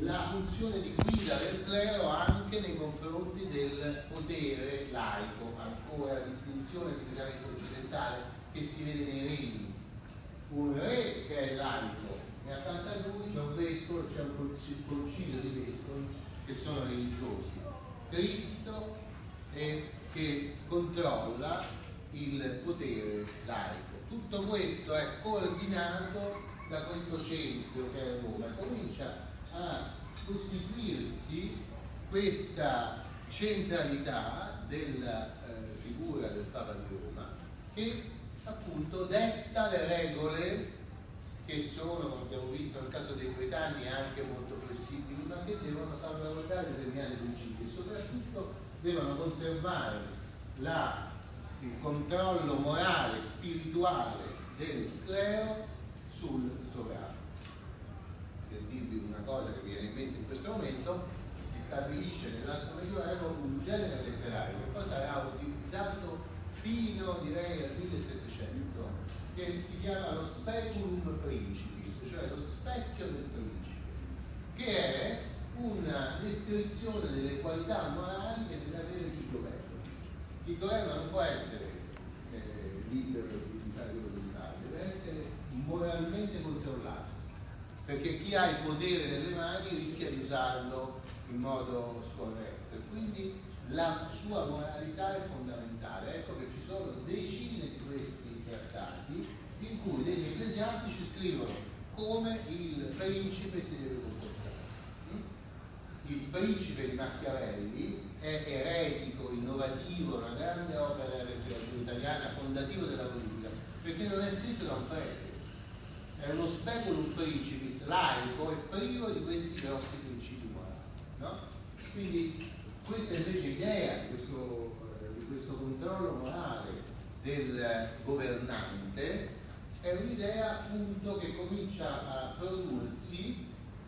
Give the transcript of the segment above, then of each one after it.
la funzione di guida del clero anche nei confronti del potere laico, ancora la distinzione tipicamente occidentale che si vede nei regni. Un re che è laico e accanto a lui c'è un vescovo, c'è un concilio di vescovi che sono religiosi. Cristo è che controlla il potere laico. Tutto questo è coordinato da questo centro che è Roma comincia a costituirsi questa centralità della eh, figura del Papa di Roma che appunto detta le regole che sono, come abbiamo visto nel caso dei Bretagni, anche molto flessibili, ma che devono salvaguardare determinati principi e soprattutto devono conservare la, il controllo morale, spirituale del clero sul sovrano. Per dirvi una cosa che viene in mente in questo momento, si stabilisce nell'altro medioevo un genere letterario che poi sarà utilizzato fino direi al 1700 che si chiama lo speculum principis, cioè lo specchio del principe, che è una descrizione delle qualità morali che deve avere chi governa. Il governo non può essere eh, libero di fare quello che deve essere moralmente controllato, perché chi ha il potere nelle mani rischia di usarlo in modo scorretto. Quindi la sua moralità è fondamentale. Ecco che ci sono decine di questi trattati in cui degli ecclesiastici scrivono come il principe si deve comportare. Mm? Il principe di Machiavelli è eretico, innovativo, una grande opera della letteratura italiana, fondativo della politica, perché non è scritto da un prete, è uno speculum principis laico e privo di questi grossi principi morali. No? Quindi questa invece idea di questo, eh, di questo controllo morale del governante è un'idea appunto che comincia a prodursi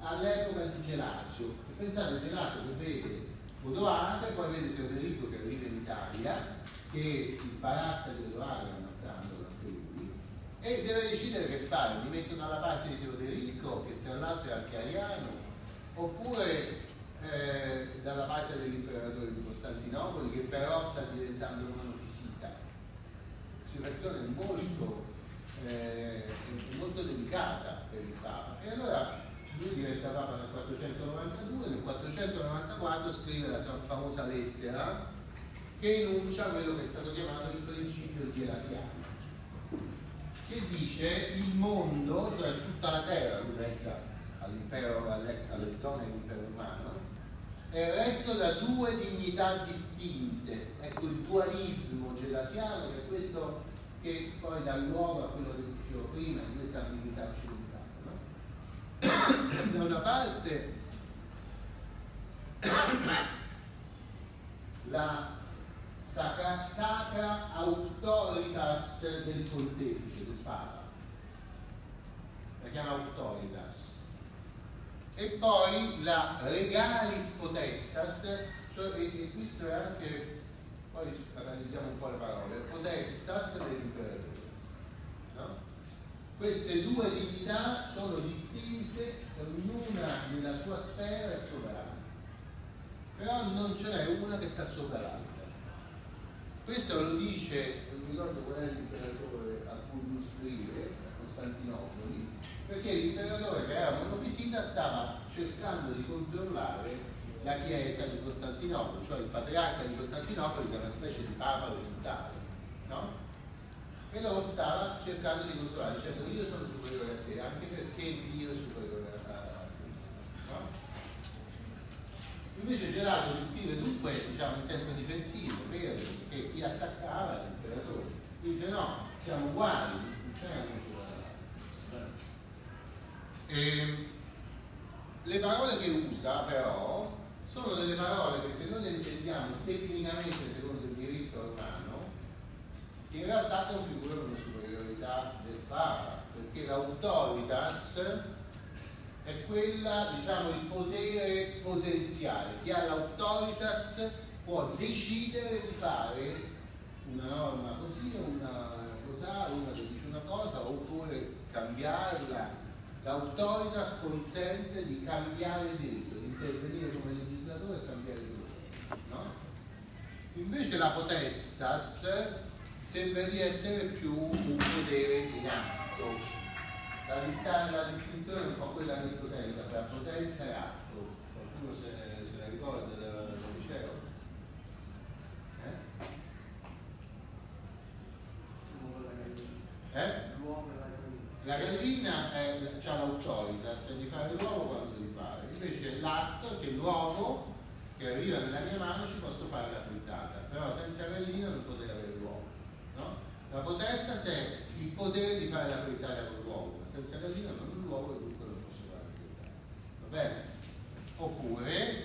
all'epoca di Gelasio. E pensate, Gelasio che vede Odoacre, poi vede Teodorico che arriva in Italia, che si sbarazza di lui, e deve decidere che fare, mi metto dalla parte di Teodorico, che tra l'altro è anche ariano, oppure eh, dalla parte dell'imperatore di Costantinopoli, che però sta diventando monofisita. Situazione molto, eh, molto delicata per il Papa. E allora lui diventa Papa nel 492, nel 494 scrive la sua famosa lettera che enuncia quello che è stato chiamato il principio gelasiano, che dice il mondo, cioè tutta la terra, lui pensa all'impero, alle, alle zone dell'impero romano, è retto da due dignità distinte. Ecco il dualismo gelasiano, che è questo che poi dà luogo a quello che dicevo prima, di questa ambiguità occidentale. No? da una parte la sacra, sacra autoritas del pontefice, del Papa, la chiama autoritas, e poi la regalis potestas, cioè, e, e questo è anche, poi analizziamo un po' le parole, potestas dell'imperatore. No? Queste due divinità sono distinte, ognuna nella sua sfera è sovrana, però non ce n'è una che sta sopra l'altra. Questo lo dice, non mi ricordo qual è l'imperatore a cui lui scrive, Costantinopoli, perché l'imperatore che era monovisita stava cercando di controllare la chiesa di Costantinopoli, cioè il patriarca di Costantinopoli che è una specie di papa orientale, no? E lo stava cercando di controllare, dicendo io sono superiore a te, anche perché Dio è superiore a Cristo. No? Invece Gelato descrive dunque diciamo, in senso difensivo, vero, che si attaccava all'imperatore. Dice no, siamo uguali, non c'è e le parole che usa però sono delle parole che se noi le intendiamo tecnicamente secondo il diritto romano, in realtà configurano una superiorità del Papa, perché l'autoritas è quella, diciamo, il potere potenziale. Chi ha l'autoritas può decidere di fare una norma così, una cosa, una che dice una cosa, oppure cambiarla L'autoritas consente di cambiare diritto, di intervenire come legislatore e cambiare diritto. No? Invece la potestas sembra di essere più un potere in atto. La, distinzione è un po' quella aristotelica tra potenza e atto. Qualcuno se, se la ricorda del liceo? Eh? Eh? La gallina ha l'autoritas di fare l'uovo quando devi fare, invece l'atto è che l'uovo che arriva nella mia mano ci posso fare la frittata, però senza gallina non potrei avere l'uovo. No? La potesta è il potere di fare la frittata con l'uovo, senza gallina non ho l'uovo e dunque non posso frittata. Va bene? Oppure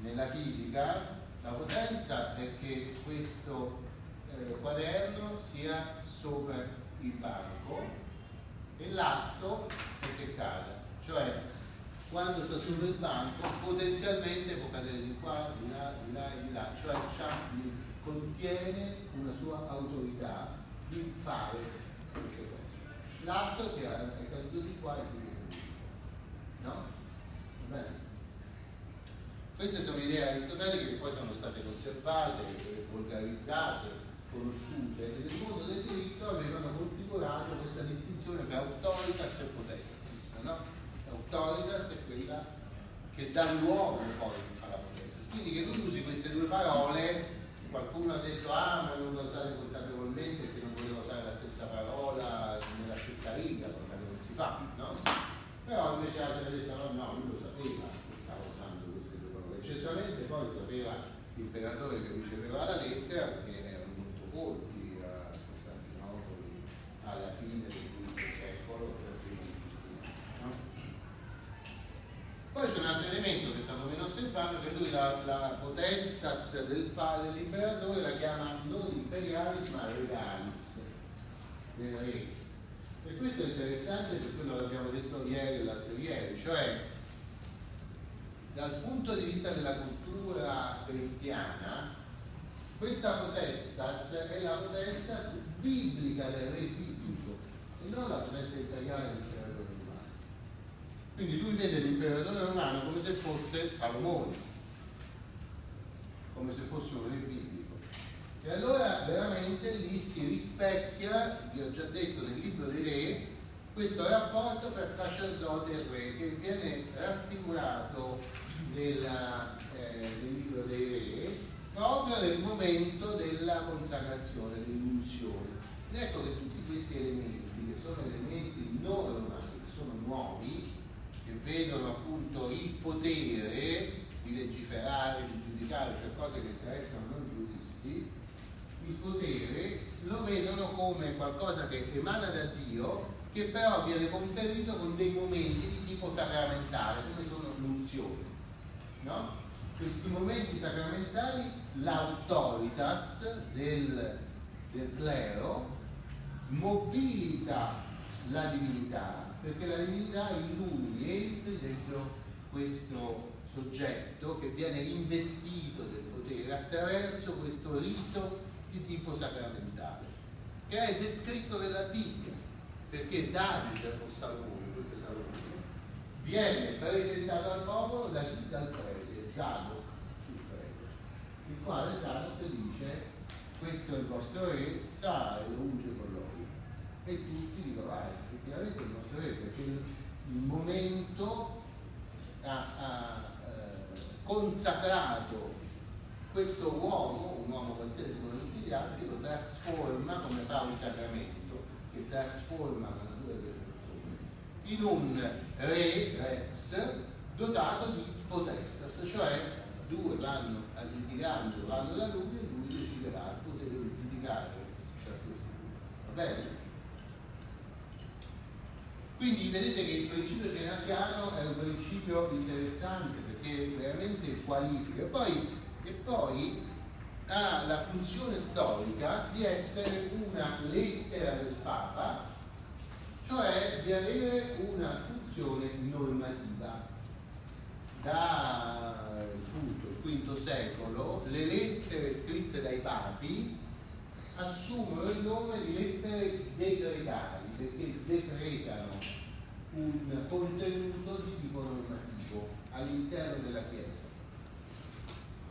nella fisica la potenza è che questo eh, quaderno sia sopra il banco e l'atto è che cada. Cioè, quando sta sul banco, potenzialmente può cadere di qua, di là, di là, di là, cioè contiene una sua autorità di fare queste cose. L'atto che è caduto di qua e caduto. No? Bene? Queste sono idee aristoteliche che poi sono state conservate, volgarizzate, conosciute e nel mondo del diritto avevano configurato questa distinzione tra autoritas e potestis. No? Autoritas è quella che dà luogo poi alla potestis. Quindi che tu usi queste due parole, qualcuno ha detto ah ma non lo usate consapevolmente perché non voleva usare la stessa parola stessa riga, cosa che non si fa, no? Però invece altri hanno detto no, no, lui lo sapeva che stava usando queste due parole. Certamente poi lo sapeva l'imperatore che riceveva la lettera perché colpi a Costantinopoli alla fine del V secolo no? Poi c'è un altro elemento che è stato meno osservato, che lui la, la potestas del padre dell'imperatore la chiama non imperialis ma regalis del re. E questo è interessante per quello che abbiamo detto ieri e l'altro ieri, cioè dal punto di vista della cultura cristiana questa potestas è la potestas biblica del re biblico e non la potestas italiana dell'imperatore romano. Quindi lui vede l'imperatore romano come se fosse Salomone, come se fosse un re biblico. E allora veramente lì si rispecchia, vi ho già detto nel libro dei re, questo rapporto tra sacerdote e re che viene raffigurato nella, eh, nel libro dei re proprio nel momento della consacrazione. Ed ecco che tutti questi elementi, che sono elementi non romani, sono nuovi, che vedono appunto il potere di legiferare, di giudicare, cioè cose che interessano non giuristi, il potere lo vedono come qualcosa che emana da Dio, che però viene conferito con dei momenti di tipo sacramentale, come sono l'unzione. No? Questi momenti sacramentali l'autoritas del, del clero mobilita la divinità perché la divinità in lui entri dentro questo soggetto che viene investito del potere attraverso questo rito di tipo sacramentale che è descritto nella Bibbia perché Davide o Salomone, Salomone viene presentato al popolo da chi? Dal prete, Zado il quale Zadok dice questo è il vostro re, sa e lo unge con l'olio. E tutti dicono, ah, effettivamente è il nostro re, perché il momento ha, ha eh, consacrato questo uomo, un uomo qualsiasi come tutti gli altri, lo trasforma come fa un sacramento, che trasforma la natura delle persone, in un re, rex, dotato di potestas, cioè due vanno a litigando, vanno da lui e lui deciderà il potere di giudicare per questi due. Va bene? Quindi vedete che il principio genasiano è un principio interessante perché veramente qualifica poi, e poi ha la funzione storica di essere una lettera del Papa, cioè di avere una funzione normativa. Da appunto il V secolo, le lettere scritte dai papi assumono il nome di lettere decretali, perché decretano un contenuto di tipo normativo all'interno della Chiesa.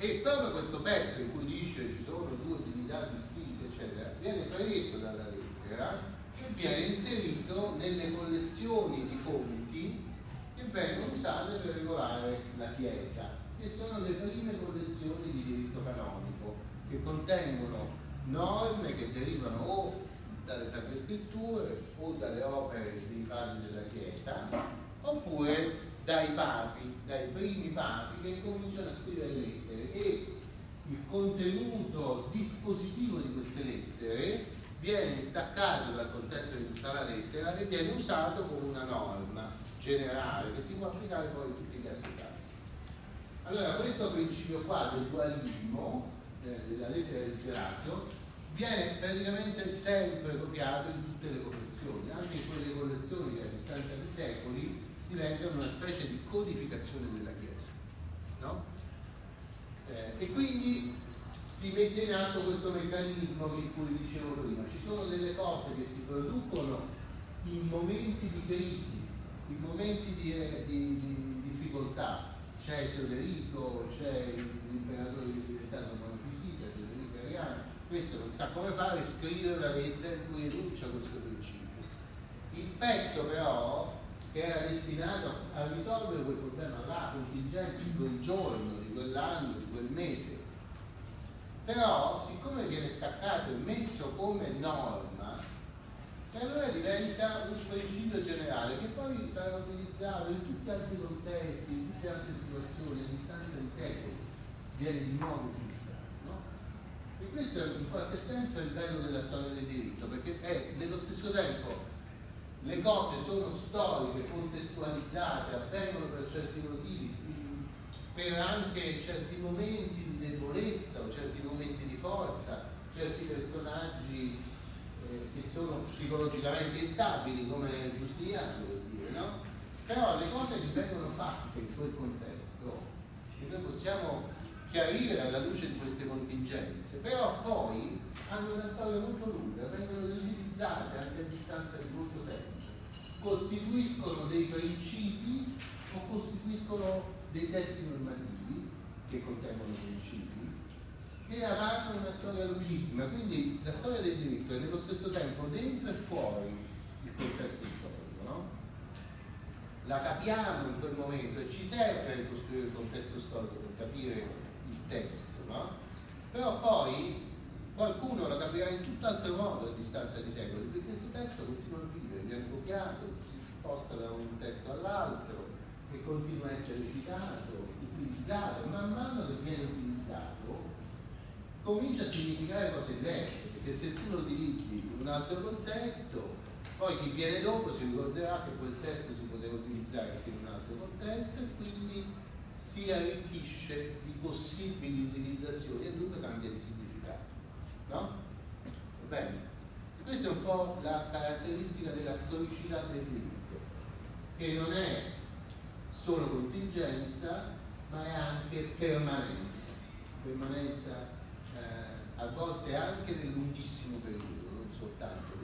E proprio questo pezzo in cui dice ci sono due divinità distinte, eccetera, viene preso dalla lettera e viene inserito nelle collezioni di fonti che vengono usate per regolare la Chiesa, che sono le prime collezioni di diritto canonico, che contengono norme che derivano o dalle Sacre Scritture o dalle opere dei padri della Chiesa, oppure dai papi, dai primi papi che cominciano a scrivere lettere e il contenuto dispositivo di queste lettere viene staccato dal contesto di tutta la lettera e viene usato come una norma generale che si può applicare poi in tutti gli altri casi. Allora questo principio qua del dualismo eh, della lettera del gelato viene praticamente sempre copiato in tutte le collezioni, anche in quelle collezioni che a distanza di secoli diventano una specie di codificazione della Chiesa. No? Eh, e quindi si mette in atto questo meccanismo di cui dicevo prima. Ci sono delle cose che si producono in momenti di crisi, in momenti di, eh, di, di difficoltà. C'è Teoderico, c'è l'imperatore di diventato Monfisita, Teoderico Ariano, questo non sa come fare, scrive la lettera in cui enuncia questo principio. Il pezzo però che era destinato a risolvere quel problema là, contingente di quel giorno, di quell'anno, di quel mese. Però, siccome viene staccato e messo come norma, allora diventa un principio generale che poi sarà utilizzato in tutti gli altri contesti, in tutte le altre situazioni, a distanza di secoli, viene di nuovo utilizzato. No? E questo in qualche senso è il bello della storia del diritto, perché è nello stesso tempo le cose sono storiche, contestualizzate, avvengono per certi motivi, per anche certi momenti di debolezza o certi momenti di forza, certi personaggi eh, che sono psicologicamente instabili come Giustiniano, per dire, no? Però le cose che vengono fatte in quel contesto, che noi possiamo chiarire alla luce di queste contingenze, però poi hanno una storia molto lunga, vengono riutilizzate anche a distanza di molto tempo costituiscono dei principi o costituiscono dei testi normativi che contengono principi che avanti una storia lunghissima. Quindi la storia del diritto è nello stesso tempo dentro e fuori il contesto storico. No? La capiamo in quel momento e ci serve per ricostruire il contesto storico per capire il testo. No? Però poi qualcuno lo capirà in tutt'altro modo a distanza di secoli, perché questo testo continua a vivere, viene copiato, si sposta da un testo all'altro e continua a essere citato, utilizzato, man mano che viene utilizzato comincia a significare cose diverse, perché se tu lo utilizzi in un altro contesto, poi chi viene dopo si ricorderà che quel testo si poteva utilizzare anche in un altro contesto e quindi si arricchisce di possibili utilizzazioni e dunque cambia di significato no? Bene? questa è un po' la caratteristica della storicità del diritto, che non è solo contingenza, ma è anche permanenza, permanenza eh, a volte anche nel lunghissimo periodo, non soltanto